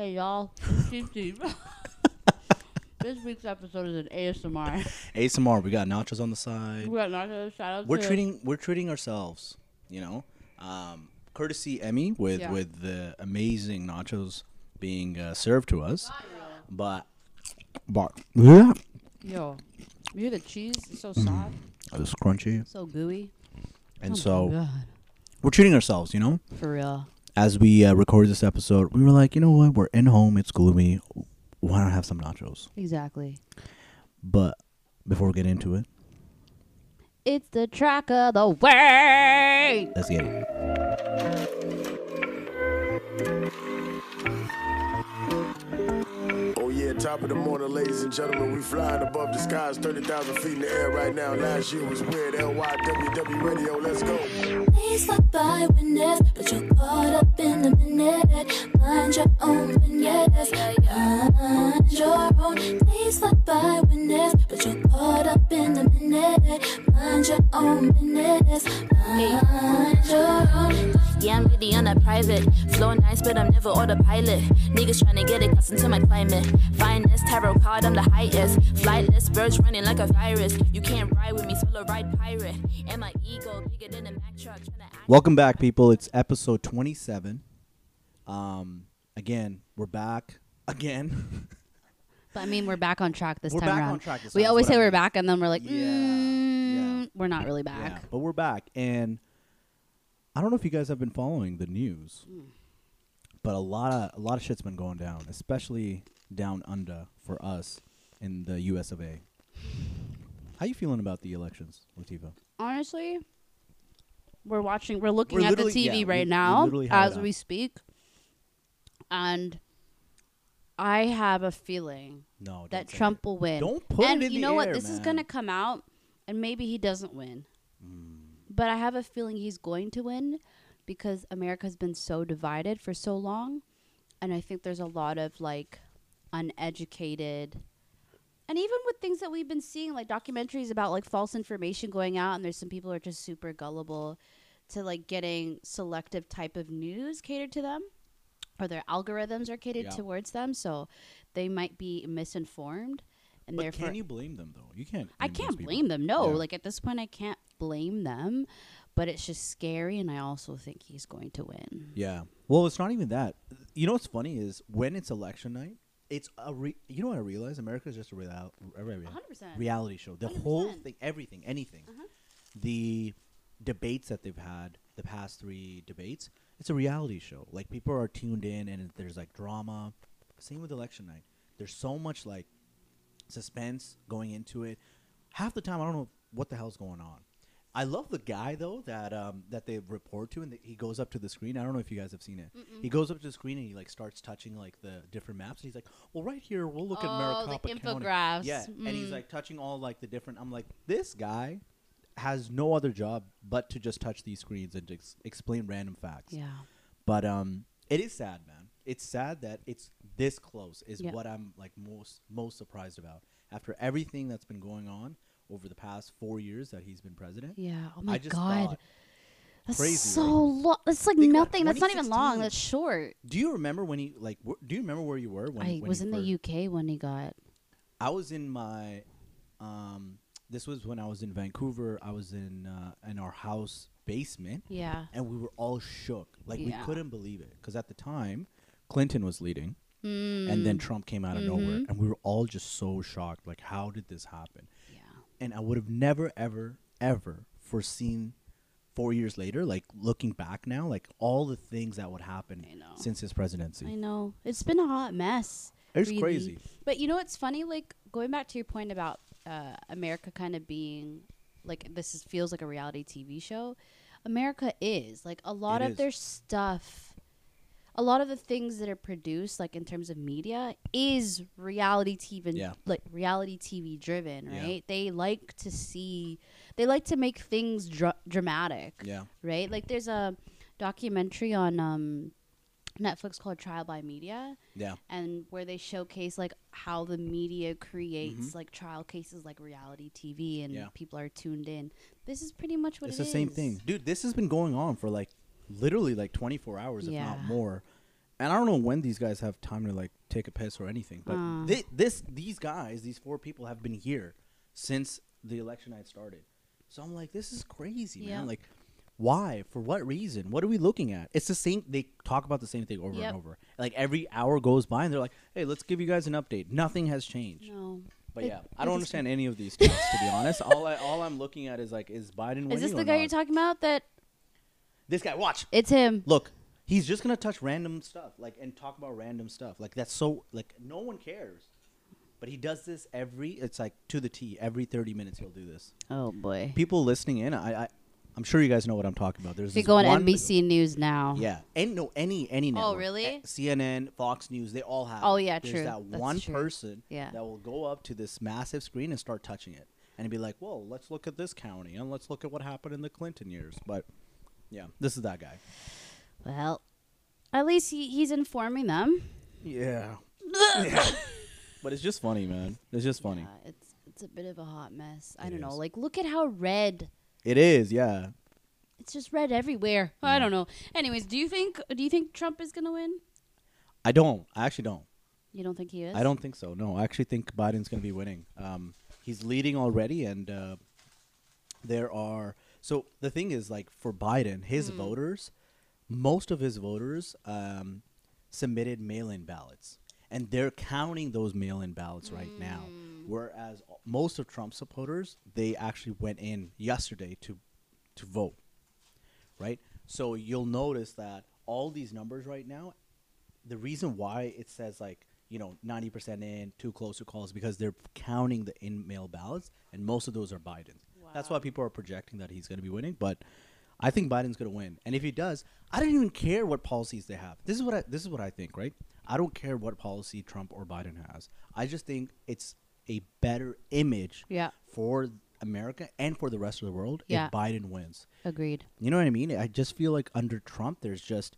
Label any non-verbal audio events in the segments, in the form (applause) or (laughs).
Hey y'all, Steve Steve. (laughs) this week's episode is an ASMR. ASMR. We got nachos on the side. we got nachos. Shout out We're to treating we're treating ourselves. You know, um, courtesy Emmy with Yeah. with the amazing nachos being uh, served to us. But but yeah, yo. You hear the cheese? It's so soft, it's crunchy, so gooey. and Oh so God. we're treating ourselves. You know, for real. As we uh, record this episode, we were like, you know what, we're in home. It's gloomy. Why not have some nachos? Exactly. But before we get into it, It's the track of the way. let's get it. Oh yeah, top of the morning, ladies and gentlemen. We flying above the skies, 30,000 feet in the air right now. Last year was weird. LYWW Radio, let's go. Please stop by witness, but I'm never autopilot. Niggas tryna get accustomed to my climate. Finest tarot card, I'm the highest. Flightless birds running like a virus. You can't ride with me, solo ride pirate. And my ego bigger than a Mack truck. Tryna act Welcome back, people. It's episode 27. Um, again, we're back again. But I mean, we're back on track this We're time back around. on track this we time, always say I we're back, and then we're like, Yeah, mm, yeah. we're not really back. Yeah, but we're back, and I don't know if you guys have been following the news, but a lot of a lot of shit's been going down, especially down under for us in the U.S. of A. How you feeling about the elections, Latifa? Honestly, we're watching. We're looking We're at the TV yeah, right we now it as we speak, and I have a feeling No, that Trump it. will win. Don't put and it in you the know what? air, This is gonna come out, and maybe he doesn't win. Mm. But I have a feeling he's going to win because America's been so divided for so long, and I think there's a lot of like uneducated. And even with things that we've been seeing, like documentaries about like false information going out, and there's some people who are just super gullible to like getting selective type of news catered to them, or their algorithms are catered Yeah. towards them, so they might be misinformed, and But therefore can you blame them though? You can't. I can't blame them. No, Yeah. like at this point, I can't blame them. But it's just scary, and I also think he's going to win. Yeah. Well, it's not even that. You know what's funny is when it's election night, it's a re- you know what I realize? America is just a, real- a re- 100%. reality show. The whole 100%. thing, everything, anything. Uh-huh. The debates that they've had, the past three debates, it's a reality show. Like people are tuned in, and there's like drama. Same with election night. There's so much like suspense going into it. Half the time, I don't know what the hell's going on. I love the guy though that um, that they report to, and he goes up to the screen. I don't know if you guys have seen it. He goes up to the screen and he like starts touching like the different maps. And he's like, "Well, right here, we'll look at Oh, Maricopa like County." infographs. Yeah, and he's Mm. like touching all like the different. I'm like, this guy has no other job but to just touch these screens and just explain random facts. Yeah. But um, it is sad, man. It's sad that it's this close. Is Yeah. what I'm like most most surprised about after everything that's been going on over the past four years that he's been president. Yeah. Oh my god. That's crazy, so right? long. That's like Think nothing. That's not even long. That's short. Do you remember when he like? Wh- do you remember where you were when? I when was in the UK when he got. I was in my um this was when I was in Vancouver. I was in uh, in our house basement Yeah. and we were all shook. Like we couldn't believe it cuz at the time Clinton was leading Mm. and then Trump came out of nowhere Mhm. and we were all just so shocked like how did this happen? And I would have never ever ever foreseen 4 years later like looking back now like all the things that would happen since his presidency. I know. It's been a hot mess. It's really. crazy. But you know what's funny? Like going back to your point about uh, America kind of being like this is, feels like a reality TV show. America is like a lot It of is. their stuff. A lot of the things that are produced, like in terms of media, is reality TV, Yeah. like reality TV driven, Yeah. right? They like to see, they like to make things dra- dramatic Yeah. right? Like there's a documentary on um, Netflix called Trial by Media, Yeah. and where they showcase like how the media creates Mhm. like trial cases like reality TV, and Yeah. people are tuned in. This is pretty much what it's it the same thing dude this has been going on for like literally like 24 hours if not more and I don't know when these guys have time to like take a piss or anything, but Uh. thi- this these guys, these four people, have been here since the election night started. So I'm like, this is crazy, Yeah. man. Like, why? For what reason? What are we looking at? It's the same. They talk about the same thing over Yep. and over. Like every hour goes by, and they're like, "Hey, let's give you guys an update." Nothing has changed. No. But It- yeah, I don't understand any of these stats to be honest. All I all I'm looking at is like, is Biden winning? Is this the guy not? you're talking about? That This guy, watch. it's him. Look, he's just gonna touch random stuff, like and talk about random stuff. Like that's so like no one cares. But he does this every. It's like to the T. Every thirty minutes he'll do this. Oh boy. People listening in, I, I I'm sure you guys know what I'm talking about. There's If you this go on one- NBC News now. Yeah, and no any any network. Oh, really? Eh, CNN, Fox News, they all have. Oh, it. yeah, There's true. that That's one true. person Yeah. that will go up to this massive screen and start touching it, and be like, "Whoa, let's look at this county and let's look at what happened in the Clinton years." But yeah, this is that guy. Well, at least he, he's informing them. Yeah. Yeah. (laughs) But it's just funny, man. It's just funny. Yeah, it's it's a bit of a hot mess. I don't know. Like, look at how red. It is, yeah. It's just red everywhere. I don't know. Anyways, do you think do you think Trump is gonna win? I don't. I actually don't. You don't think he is? I don't think so. No, I actually think Biden's going to be winning. Um, he's leading already, and uh, there are. So the thing is, like for Biden, his Hmm. voters, most of his voters um, submitted mail-in ballots, and they're counting those mail-in ballots right now. Hmm. Whereas most of Trump supporters, they actually went in yesterday to to vote, right? So you'll notice that all these numbers right now the reason why it says like you know 90% in too close to calls because they're counting the in mail ballots and most of those are biden's that's why people are projecting that he's going to be winning but i think biden's going to win and if he does i don't even care what policies they have this is what i this is what i think right i don't care what policy trump or biden has i just think it's a better image Yeah. for america and for the rest of the world Yeah. if biden wins Agreed. you know what I mean? I just feel like under Trump, there's just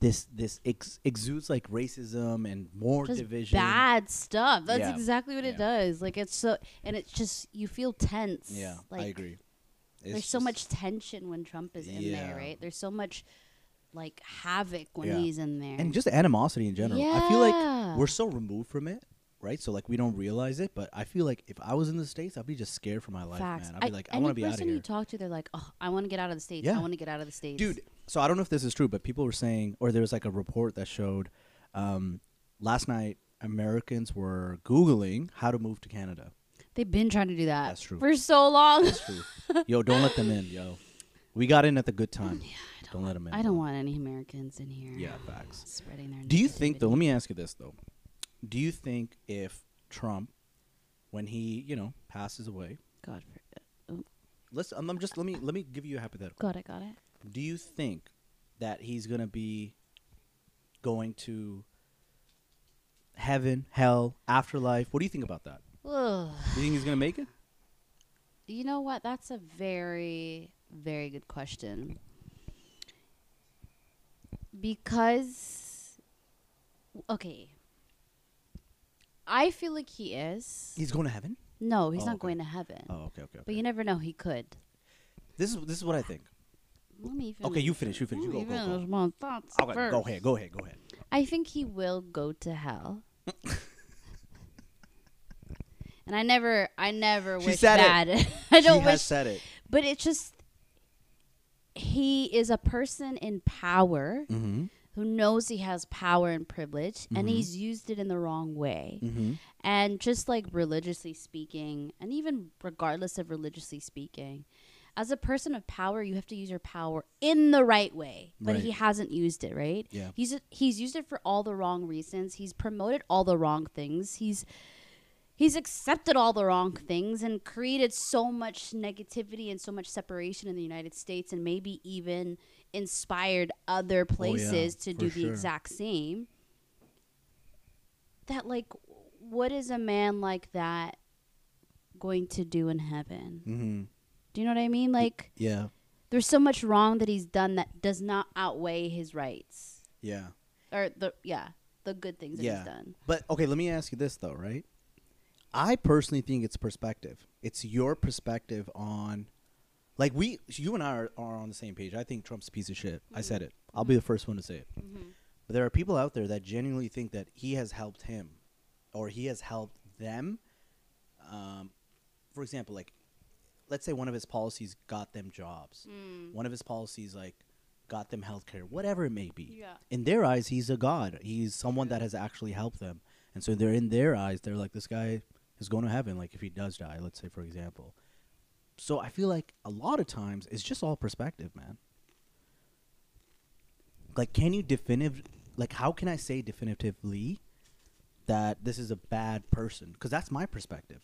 this this ex- exudes like racism and more Just division. bad stuff. That's Yeah. exactly what it does. Like it's so, and it's just you feel tense. Yeah, like, I agree. It's There's so much tension when Trump is in Yeah. there, right? There's so much like havoc when Yeah. he's in there. and just animosity in general. I feel like we're so removed from it, right? So like we don't realize it. But I feel like if I was in the states, I'd be just scared for my life, Facts. man. I'd be like, I want to be out of person here. you talk to, they're like, "Oh, I want to get out of the states. Yeah. I want to get out of the states." dude so i don't know if this is true but people were saying or there was like a report that showed um, last night americans were googling how to move to canada they've been trying to do that. That's true. for so long. that's true yo don't let them in yo we got in at the good time (laughs) Yeah, I don't, let them in I don't want any Americans in here. yeah facts spreading their. do you think though let me ask you this though do you think if trump when he you know passes away God, for, oh, let's um, i'm just let me let me give you a hypothetical got it, got it. do you think that he's going to be going to heaven, hell, afterlife? What do you think about that? Ugh. Do you think he's going to make it? You know what? That's a very, very good question. Because, okay, I feel like he is. He's going to heaven? no, he's Oh, not okay. going to heaven. Oh, okay, okay. But okay. you never know. He could. This is this is what I think. Let me Okay, you finish. You finish. You go, go, go. my thoughts Okay, first. go ahead. Go ahead. Go ahead. I think he will go to hell. (laughs) and I never, I never She wish said it. bad. (laughs) I don't she wish has said it. But it's just he is a person in power Mm-hmm. Who knows he has power and privilege and Mhm. he's used it in the wrong way. Mm-hmm. And just like religiously speaking, and even regardless of religiously speaking, as a person of power, you have to use your power in the right way. But Right. he hasn't used it, right? Yeah. He's he's used it for all the wrong reasons. He's promoted all the wrong things. He's he's accepted all the wrong things and created so much negativity and so much separation in the United States and maybe even inspired other places to Oh, for do the sure. exact same. That like what is a man like that going to do in heaven? Mm-hmm. Do you know what I mean? Like Yeah. there's so much wrong that he's done that does not outweigh his rights. Yeah. Or the yeah, the good things that he's done. But okay, let me ask you this though, right? I personally think it's perspective. It's your perspective on, like we, you and I are, are on the same page. I think Trump's a piece of shit. I said mm-hmm. it. I'll be the first one to say it. Mm-hmm. But there are people out there that genuinely think that he has helped him, or he has helped them. Um, for example, like, let's say one of his policies got them jobs. Mm. One of his policies like got them healthcare, whatever it may be. Yeah. In their eyes, he's a god. He's someone that has actually helped them, and so they're in their eyes, they're like, this guy is going to heaven. Like if he does die, let's say for example. So I feel like a lot of times it's just all perspective, man. Like, can you definitive, like, how can I say definitively that this is a bad person? Because that's my perspective.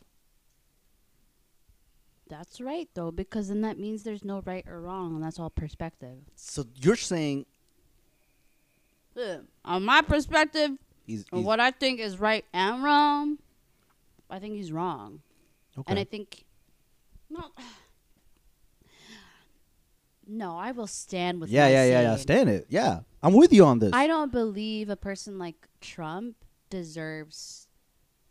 That's right though, because then that means there's no right or wrong, and that's all perspective. So you're saying On my perspective, he's, he's what I think is right and wrong, I think he's wrong, okay. and I think no. (sighs) No, I will stand with. yeah, my yeah, yeah, yeah. saying. Stand it. Yeah, I'm with you on this. I don't believe a person like Trump deserves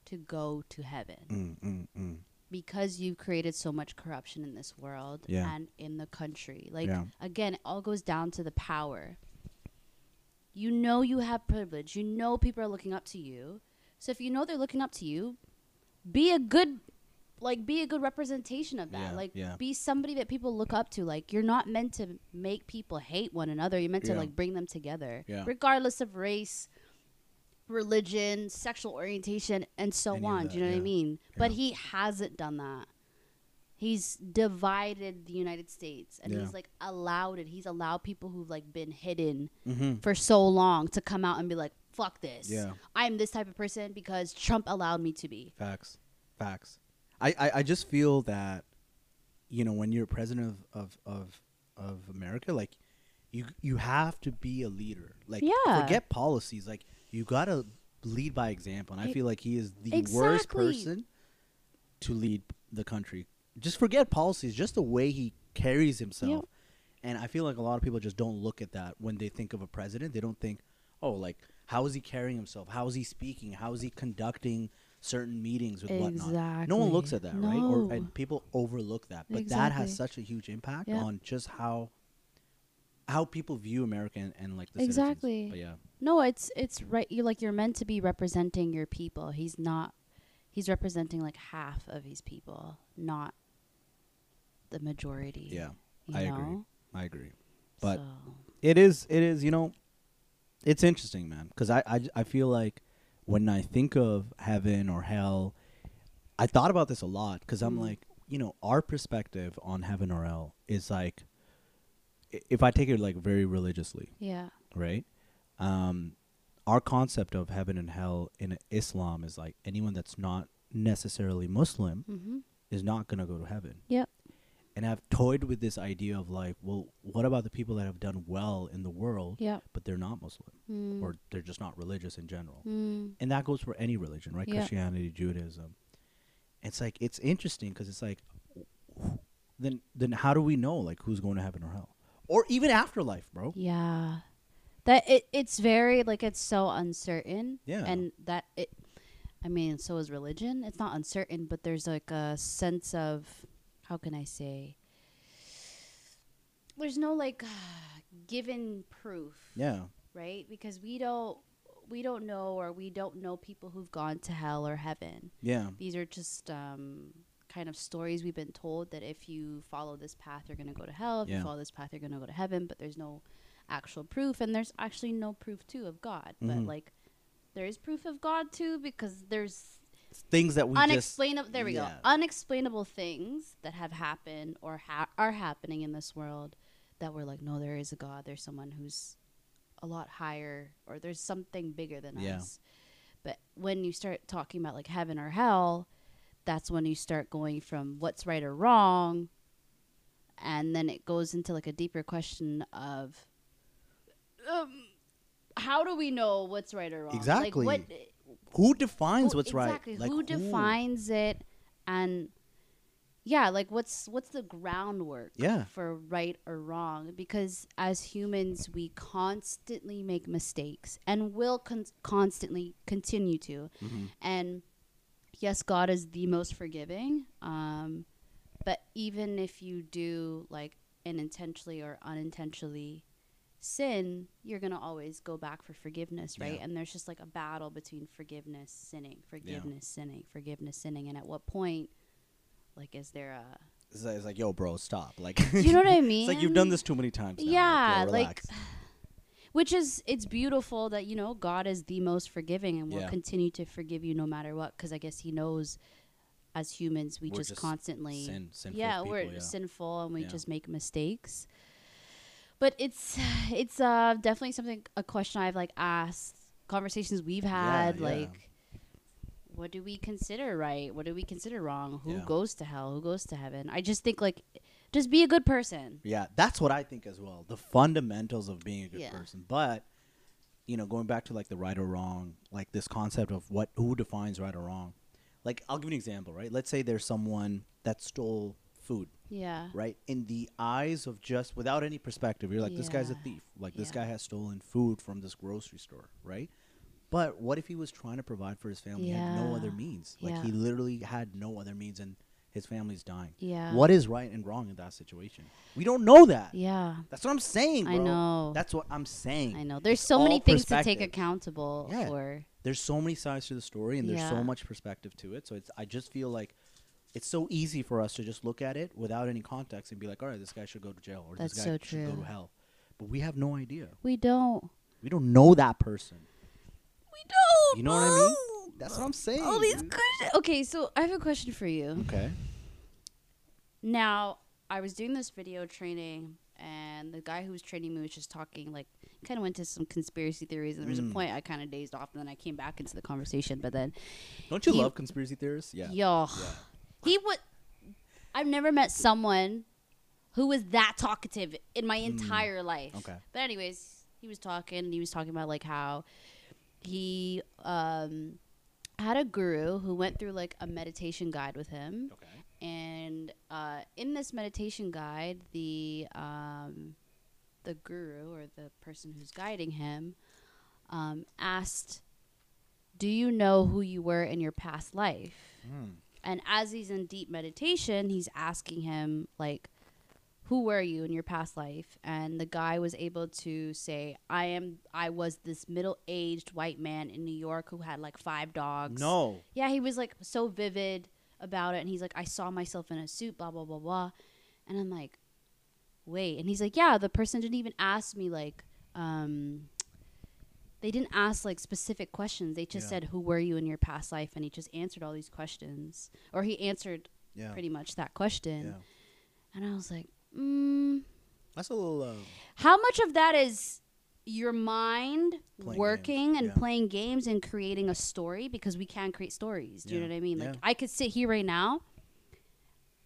to go to heaven Mm, mm, mm. because you've created so much corruption in this world Yeah. and in the country. Like Yeah. again, it all goes down to the power. You know you have privilege. You know people are looking up to you. So if you know they're looking up to you, be a good like be a good representation of that. Yeah, like yeah. be somebody that people look up to. Like you're not meant to make people hate one another. You're meant to Yeah. like bring them together. Yeah. Regardless of race, religion, sexual orientation, and so Any on. that, Do you know what. I mean? But he hasn't done that. He's divided the United States and he's like allowed it. He's allowed people who've like been hidden Mm-hmm. for so long to come out and be like, fuck this. I'm this type of person because Trump allowed me to be. Facts. Facts. I, I, I just feel that, you know, when you're president of, of, of, of America, like, you you have to be a leader. Like, Yeah. forget policies. Like, you gotta lead by example. And I feel like he is the worst person to lead the country. Just forget policies. Just the way he carries himself. And I feel like a lot of people just don't look at that when they think of a president. They don't think, oh, like how is he carrying himself? How is he speaking? How is he conducting certain meetings with whatnot? No one looks at that, right? Or and people overlook that. But that has such a huge impact Yeah. on just how how people view America and, and like the Exactly. Yeah, No, it's it's right. You like you're meant to be representing your people. He's not. He's representing like half of his people, not the majority. yeah, I agree. I agree. But So, it is it is you know it's interesting man because I, I i feel like when i think of heaven or hell i thought about this a lot because i'm Mm. like you know our perspective on heaven or hell is like i- if i take it like very religiously yeah, right um our concept of heaven and hell in islam is like anyone that's not necessarily muslim mm-hmm. is not going to go to heaven Yep. And i've toyed with this idea of like well what about the people that have done well in the world Yep. but they're not Muslim Mm. or they're just not religious in general. Mm. And that goes for any religion, right? Yeah. Christianity, Judaism. It's like it's interesting because it's like then then how do we know like who's going to heaven or hell? Or even afterlife, bro. Yeah. That it it's very like it's so uncertain. Yeah. And that it I mean, so is religion. It's not uncertain, but there's like a sense of how can I say there's no like given proof, Yeah. right? Because we don't we don't know or we don't know people who've gone to hell or heaven. Yeah. These are just um kind of stories we've been told that if you follow this path you're going to go to hell, if Yeah. you follow this path you're going to go to heaven, but there's no actual proof and there's actually no proof too of God. But Mhm. like there is proof of God too because there's Things that we just unexplainable there we yeah. go. Unexplainable things that have happened or ha- are happening in this world that we're like no there is a God, there's someone who's a lot higher or there's something bigger than Yeah. us. But when you start talking about like heaven or hell, that's when you start going from what's right or wrong and then it goes into like a deeper question of um, how do we know what's right or wrong? Exactly. Like what who defines who- what's exactly, right? Like who defines it and yeah, like what's what's the groundwork Yeah. for right or wrong? Because as humans, we constantly make mistakes and will con- constantly continue to. Mhm. And yes, God is the most forgiving. Um, but even if you do like unintentionally or unintentionally sin, you're gonna always go back for forgiveness, right? Yeah. And there's just like a battle between forgiveness, sinning, forgiveness, sinning, forgiveness, sinning, and at what point, like, is there a It's like, it's like, yo, bro, stop. Like, (laughs) you know what I mean? (laughs) it's like you've done this too many times. Now. Yeah, yo, like, which is it's beautiful that you know God is the most forgiving and will Yeah. continue to forgive you no matter what because I guess He knows as humans we just, just constantly sin- sinful yeah people, we're yeah. sinful and we Yeah. just make mistakes. But it's (sighs) it's uh definitely something a question I've like asked conversations we've had yeah. like what do we consider right? What do we consider wrong? Who Yeah. goes to hell? Who goes to heaven? I just think like just be a good person. Yeah, that's what I think as well. The fundamentals of being a good Yeah. person. But you know, going back to like the right or wrong, like this concept of what who defines right or wrong. Like I'll give you an example, right? Let's say there's someone that stole food, Yeah. right? In the eyes of just without any perspective, you're like this guy's a thief. Like this guy has stolen food from this grocery store, right? But what if he was trying to provide for his family? He had no other means. Like Yeah. he literally had no other means and his family's dying. Yeah. What is right and wrong in that situation? We don't know that. Yeah. That's what I'm saying, I know. That's what I'm saying. I know. There's It's so many things to take accountable Yeah. for. There's so many sides to the story, and there's Yeah. so much perspective to it. So it's. I just feel like it's so easy for us to just look at it without any context and be like, all right, this guy should go to jail, or That's this so guy should go to hell. But we have no idea. We don't. We don't know that person. We don't. You know what I mean? That's what I'm saying. All these dude. questions. Okay, so I have a question for you. Okay. Now, I was doing this video training, and the guy who was training me was just talking, like, kind of went to some conspiracy theories. And there was Mm. a point I kind of dazed off, and then I came back into the conversation. But then, Don't you love conspiracy theorists? Yeah. yo, Yeah. He would. I've never met someone who was that talkative in my entire life. Mm. Okay. But anyways, he was talking and he was talking about like how he um had a guru who went through like a meditation guide with him. Okay. And uh, in this meditation guide, the um, the guru or the person who's guiding him um, asked, "Do you know who you were in your past life?" Hmm. And as he's in deep meditation, he's asking him like, "Who were you in your past life?" And the guy was able to say, "I am. I was this middle-aged white man in New York who had like five dogs." No. Yeah, he was like so vivid about it, and he's like, I saw myself in a suit, blah blah blah blah, and I'm like, wait, and he's like, yeah, the person didn't even ask me like, um, they didn't ask like specific questions. They just Yeah. said, who were you in your past life, and he just answered all these questions, or he answered Yeah. pretty much that question, Yeah. and I was like, mm, That's a little. Uh, how much of that is your mind working games, and playing games and creating a story because we can create stories. Do you know what I mean? Like. I could sit here right now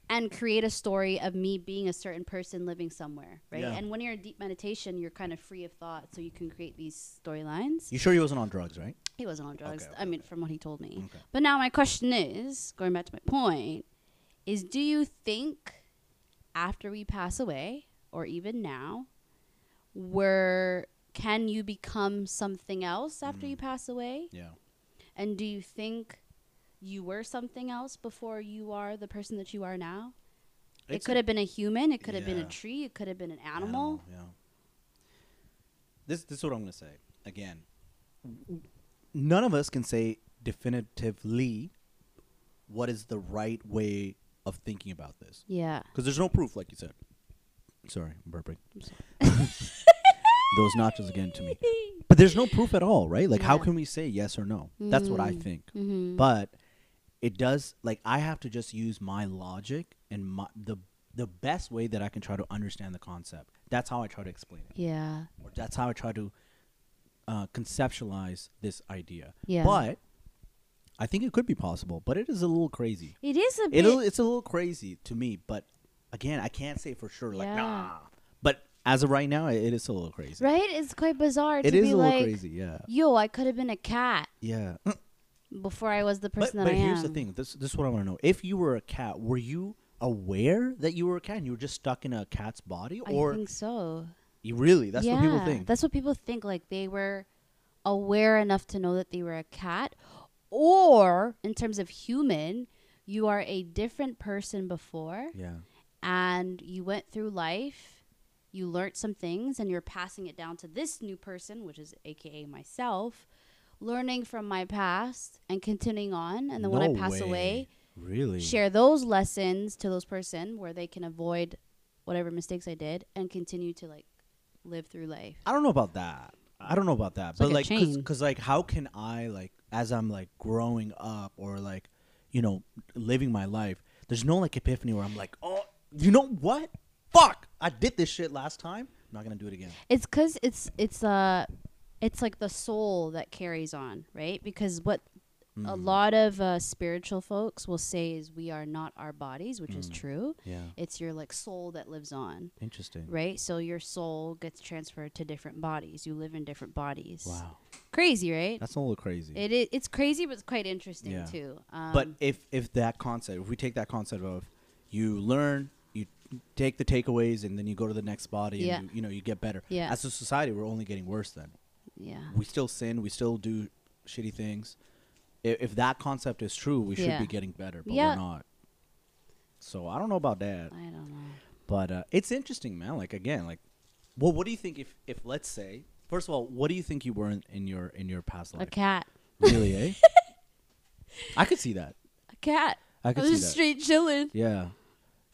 and create a story of me being a certain person living somewhere, right? Yeah. And when you're in deep meditation, you're kind of free of thought, so you can create these storylines. you sure he wasn't on drugs, right? He wasn't on drugs. Okay, I mean, from what he told me. Okay. But now my question is, going back to my point, is do you think after we pass away, or even now, where can you become something else after Mm. you pass away? Yeah. And do you think you were something else before you are the person that you are now? it It's a- could have been a human. It could have been a tree. It could have been an animal. Yeah. This this is what I'm gonna say. Again, none of us can say definitively what is the right way of thinking about this Yeah. because there's no proof, like you said. Sorry, I'm burping. (laughs) Those nachos again to me. But there's no proof at all, right? Like, how can we say yes or no? That's what I Mm. think. Mm-hmm. But it does like I have to just use my logic and my the the best way that I can try to understand the concept. That's how I try to explain it yeah. or that's how I try to uh, conceptualize this idea. Yeah. But I think it could be possible, but it is a little crazy. It is a bit. It'll, it's a little crazy to me, but again, I can't say for sure. Like, Yeah. nah. But as of right now, it, it is a little crazy. Right? It's quite bizarre It to is be a little like, crazy. Yeah. yo, I could have been a cat Yeah. Before I was the person but that I am. But here's the thing. This this is what I want to know. If you were a cat, were you aware that you were a cat and you were just stuck in a cat's body, Or I think so. you really? That's what people think. That's what people think. Like they were aware enough to know that they were a cat, or in terms of human, you are a different person before, yeah. and you went through life you learnt some things and you're passing it down to this new person, which is AKA myself, learning from my past and continuing on. And then when I No pass away, really, share those lessons to those person where they can avoid whatever mistakes I did and continue to like live through life. I don't know about that. I don't know about that. It's but like a like, cause, chain. 'cause, like, how can I like as I'm like growing up or like, you know, living my life? There's no like epiphany where I'm like, oh, you know what? Fuck, I did this shit last time. I'm not gonna do it again. It's cuz it's it's uh it's like the soul that carries on, right? Because what a Mm. lot of uh, spiritual folks will say is we are not our bodies, which is Mm. true. Yeah, It's your like soul that lives on, interesting. right? So your soul gets transferred to different bodies. You live in different bodies. Wow, Crazy, right? that's a little crazy. It is, it's crazy, but it's quite interesting Yeah. too. Um, but if if that concept, if we take that concept of you learn, you take the takeaways, and then you go to the next body, Yeah. and you, you know you get better. Yeah. As a society, we're only getting worse. Then yeah, we still sin, we still do shitty things. If, if that concept is true, we should Yeah. be getting better, but Yeah. we're not. So I don't know about that, I don't know. but uh, it's interesting, man. Like again, like, well, what do you think if if let's say, first of all, what do you think you were in, in your in your past life? A cat, Really, eh? (laughs) I could see that. a cat. I I could was see just that. straight chilling. Yeah.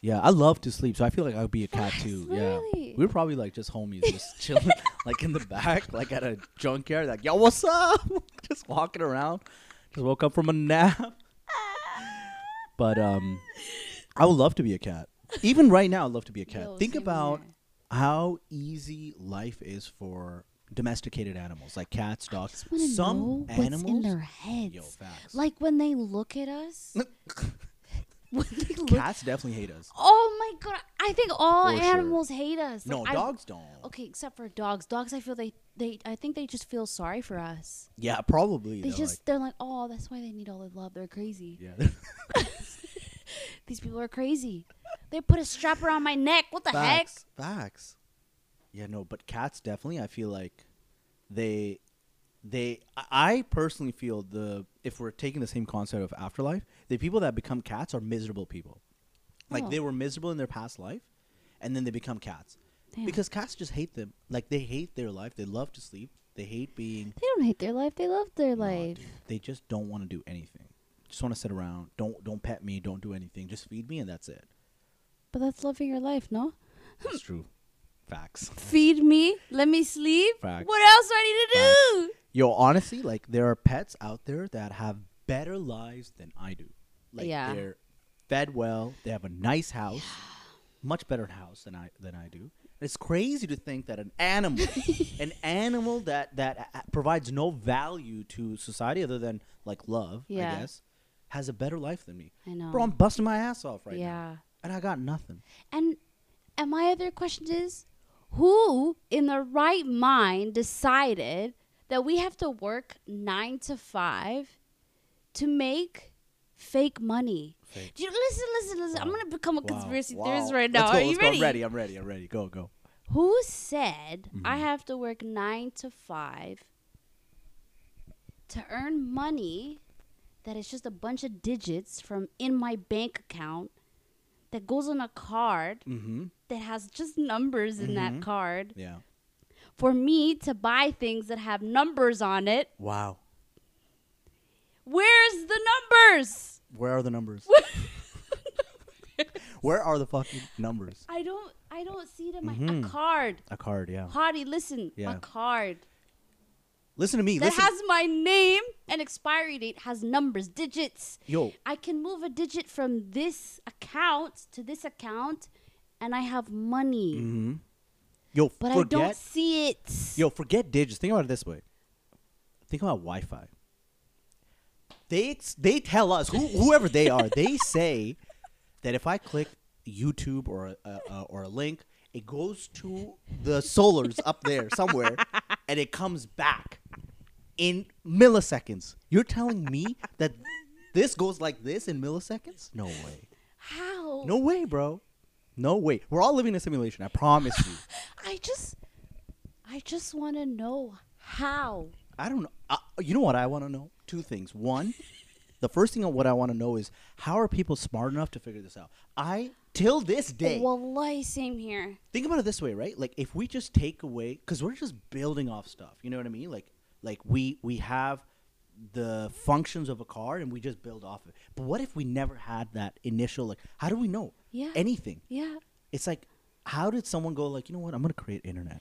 Yeah, I love to sleep, so I feel like I would be a cat (laughs) too. really? Yeah, we were probably like just homies, just (laughs) chilling, like in the back, like at a junkyard, like yo, what's up? (laughs) just walking around. Just woke up from a nap. (laughs) but um, I would love to be a cat. Even right now, I'd love to be a cat. Yo, Think about here. how easy life is for domesticated animals, like cats, dogs. Some animals, in their heads. yo. Like when they look at us. When they (laughs) look, cats definitely hate us. oh my god! I think all For sure. animals hate us. No, Like, I- dogs don't. Okay, except for dogs. Dogs, I feel they they I think they just feel sorry for us. Yeah, probably. They They're just like- they're like, oh, that's why they need all the love. They're crazy. yeah. (laughs) (laughs) These people are crazy. They put a strap around my neck. What the heck? Facts. Facts. Yeah, no, but cats definitely. I feel like they, they. I- I personally feel the if we're taking the same concept of afterlife, the people that become cats are miserable people. Like Oh. they were miserable in their past life, and then they become cats Damn. because cats just hate them. Like they hate their life. They love to sleep. They hate being. they don't hate their life. They love their Nah, life. dude. They just don't want to do anything. Just want to sit around. Don't don't pet me. Don't do anything. Just feed me, and that's it. But that's loving your life, no? That's true. Facts. (laughs) Feed me, let me sleep. Facts. What else do I need to do? Yo, honestly, like there are pets out there that have better lives than I do. Like Yeah. they're fed well, they have a nice house, much better house than I than I do. It's crazy to think that an animal, (laughs) an animal that that a- provides no value to society other than like love, Yeah. I guess, has a better life than me. I know. Bro, I'm busting my ass off right now, yeah. and I got nothing. And and my other question is, who in the right mind decided that we have to work nine to five to make fake money? Fake. Do you listen, listen, listen? I'm gonna become a Wow. conspiracy Wow. theorist right now. go, Are you go. ready? I'm ready. I'm ready. I'm ready. Go, go. Who said Mm-hmm. I have to work nine to five to earn money that is just a bunch of digits from in my bank account that goes on a card Mm-hmm. that has just numbers in Mhm. that card Yeah. for me to buy things that have numbers on it? Wow. Where's the numbers? Where are the numbers? (laughs) Where are the fucking numbers? I don't I don't see them. A Mhm. card. A card, yeah. Hottie, listen. Yeah. A card. Listen to me. that listen. has my name and expiry date has numbers, digits. Yo, I can move a digit from this account to this account and I have money. mm-hmm. Yo, But I don't see it. Yo, forget digits. Think about it this way. Think about Wi-Fi. They they tell us who, whoever they are. They (laughs) say that if I click YouTube or a, or a link, it goes to the solars up there somewhere, (laughs) and it comes back in milliseconds. You're telling me that this goes like this in milliseconds? No way. How? No way, bro. No way. We're all living in a simulation. I promise you. (laughs) I just I just want to know how. I don't know. Uh, you know what I want to know? Two things. One, the first thing of what I want to know is how are people smart enough to figure this out? I till this day. Wallahi, same here. think about it this way, right? Like if we just take away cuz we're just building off stuff. You know what I mean? Like like we we have the functions of a car and we just build off of it. But what if we never had that initial like how do we know Yeah. anything? Yeah. It's like how did someone go like, "You know what? I'm going to create internet."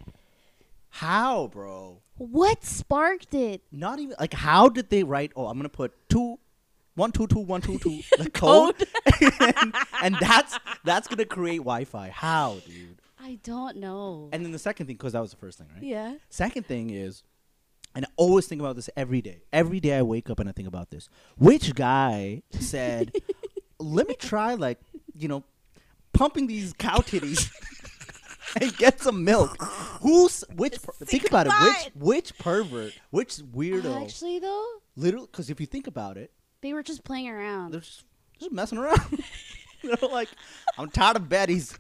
How, bro? What sparked it? Not even like how did they write? Oh, I'm gonna put two, one two two one two two the (laughs) code, (laughs) and, and that's that's gonna create Wi-Fi. How, dude? I don't know. And then the second thing, because that was the first thing, right? yeah. Second thing is, and I always think about this every day. Every day I wake up and I think about this. Which guy said, (laughs) "Let me try like you know, pumping these cow titties." And get some milk. Who's which? Per- (laughs) think about it. Which which pervert? Which weirdo? Uh, actually, though, Literally, because if you think about it, they were just playing around. they're just, just messing around. (laughs) they're like, I'm tired of Betty's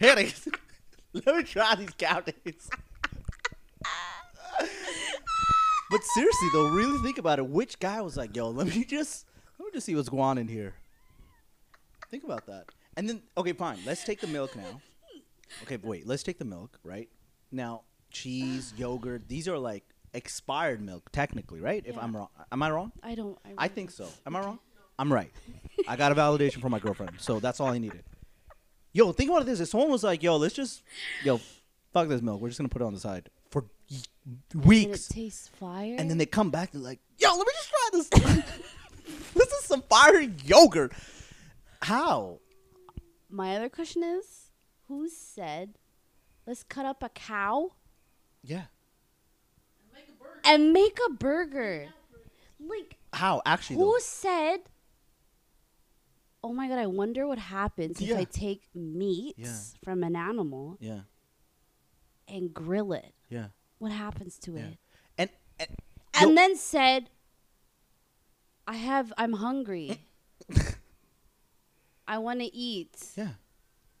titties. (laughs) Let me try these cow titties. but seriously, though, really think about it. Which guy was like, "Yo, let me just, let me just see what's going on in here." Think about that. And then, okay, fine. Let's take the milk now. Okay, wait. Let's take the milk, right? Now, cheese, yogurt. These are like expired milk, technically, right? If Yeah. I'm wrong, am I wrong? I don't. I, I really think so. Am I wrong? I'm right. I got a validation from my girlfriend, so that's all I needed. Yo, think about this. If someone was like, "Yo, let's just, yo, fuck this milk. We're just gonna put it on the side for y- And weeks," it tastes fire. and then they come back and like, "Yo, let me just try this. (laughs) this is some fire yogurt." How? My other question is, who said, "Let's cut up a cow Yeah. and make a burger"? Like, How? Actually, who though. said? Oh my god! I wonder what happens if I take meat Yeah. from an animal Yeah. and grill it. Yeah. What happens to Yeah. it? And, and And yo- then said, "I have. I'm hungry. (laughs) I want to eat." yeah.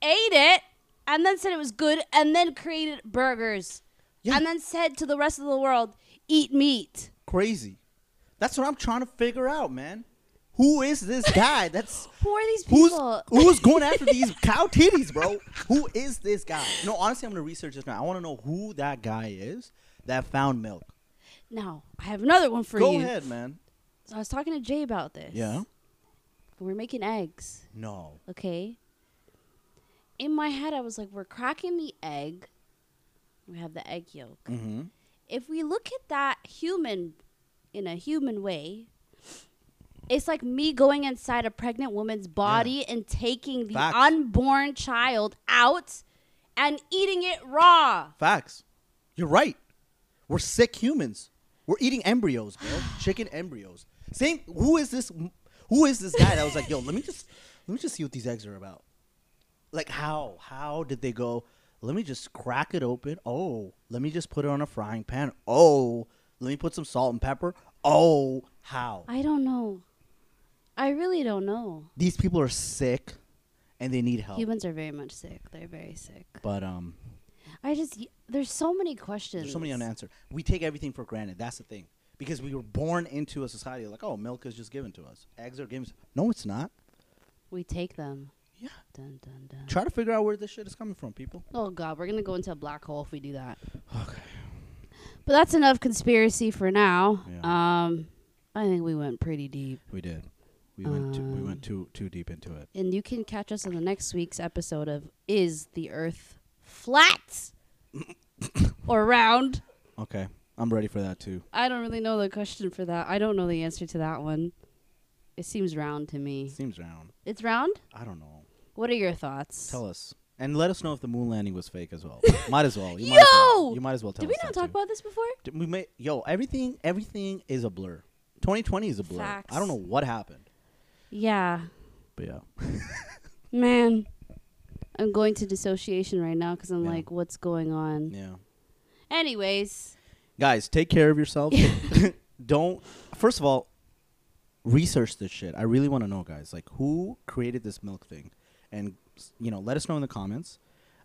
ate it and then said it was good and then created burgers Yeah. and then said to the rest of the world eat meat Crazy. That's what I'm trying to figure out, man. Who is this guy? That's (laughs) who are these Who's people who's going after (laughs) these cow titties, bro? Who is this guy? No, honestly, I'm gonna research this now. I want to know who that guy is that found milk. now i have another one for Go you Go ahead, man. so i was talking to jay about this Yeah. we're making eggs No. okay in my head i was like we're cracking the egg we have the egg yolk Mm-hmm. if we look at that human in a human way it's like me going inside a pregnant woman's body and taking the Facts. unborn child out and eating it raw. Facts. You're right. We're sick humans. We're eating embryos, bro. (sighs) Chicken embryos. Same. Who is this? Who is this guy that was like, yo, let me just let me just see what these eggs are about. Like how? How did they go? Let me just crack it open. Oh, let me just put it on a frying pan. Oh, let me put some salt and pepper. Oh, how? I don't know. I really don't know. These people are sick, and they need help. Humans are very much sick. They're very sick. But um, I just there's so many questions. There's so many unanswered. We take everything for granted. That's the thing. Because we were born into a society like, oh, milk is just given to us. Eggs are given. No, it's not. We take them. Yeah. Dun dun dun. Try to figure out where this shit is coming from, people. Oh god, we're gonna go into a black hole if we do that. Okay. But that's enough conspiracy for now. Yeah. Um, I think we went pretty deep. We did. We went. Too, we Um, went too too deep into it. And you can catch us in the next week's episode of Is the Earth Flat (coughs) or Round? Okay. I'm ready for that too. I don't really know the question for that. I don't know the answer to that one. It seems round to me. Seems round. It's round? I don't know. What are your thoughts? Tell us. And let us know if the moon landing was fake as well. (laughs) might as well. You might as well. Yo! You might as well tell Did we us not that talk too. about this before? Did we may, yo, everything everything is a blur. 2020 is a blur. Facts. I don't know what happened. Yeah. But yeah. (laughs) Man. I'm going to dissociation right now because I'm Yeah. like, what's going on? Yeah. Anyways, guys take care of yourself. (laughs) don't first of all research this shit i really want to know guys like who created this milk thing and you know let us know in the comments.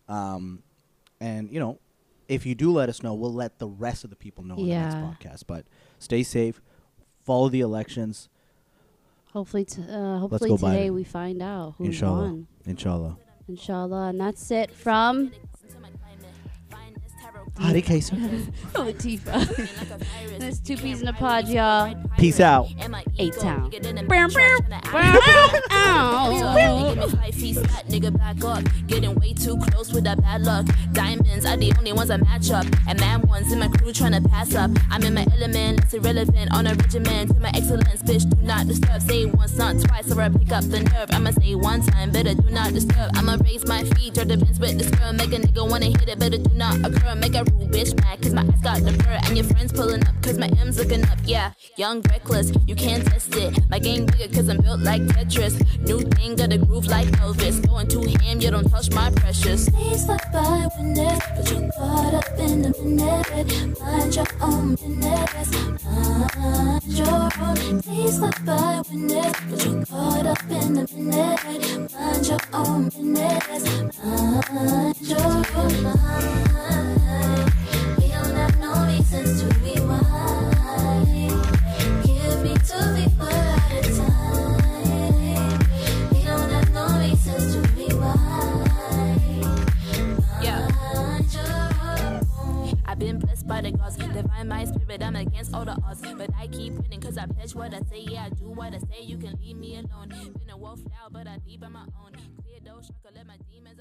Um and you know if you do let us know we'll let the rest of the people know in the next podcast. But stay safe. Follow the elections. Hopefully, t- uh, hopefully today we find out who's inshallah. on. inshallah. Inshallah. And that's it from Hadi Queso. Latifah. That's two peas in a pod, y'all. Peace out. Eight Town. Nigga back up, getting way too close with that bad luck. Diamonds are the only ones I match up, and mad ones in my crew trying to pass up. I'm in my element, it's irrelevant on a regimen to my excellence. Bitch, do not disturb. Say once, not twice, or I pick up the nerve. I'ma say one time, better do not disturb. I'ma raise my feet, or the bends with the girl. Make a nigga wanna hit it, better do not occur. Make a rude bitch mad, cause my eyes got the fur. And your friends pulling up, cause my M's looking up. Yeah, young, reckless, you can't test it. My game bigger, cause I'm built like Tetris. New thing, got a groove like Elvis. Going too ham, you don't touch my precious. Days slip by it, but you're caught up in a minute. Mind your own business. Mind your own. Days slip by it, but you're caught up in a minute. Mind your own business. Mind your own mind. By the gods, divine my spirit, I'm against all the odds. But I keep winning cause I pledge what I say, yeah, I do what I say, you can leave me alone. Been a wolf now, but I leave on my own. Clear those, let my demons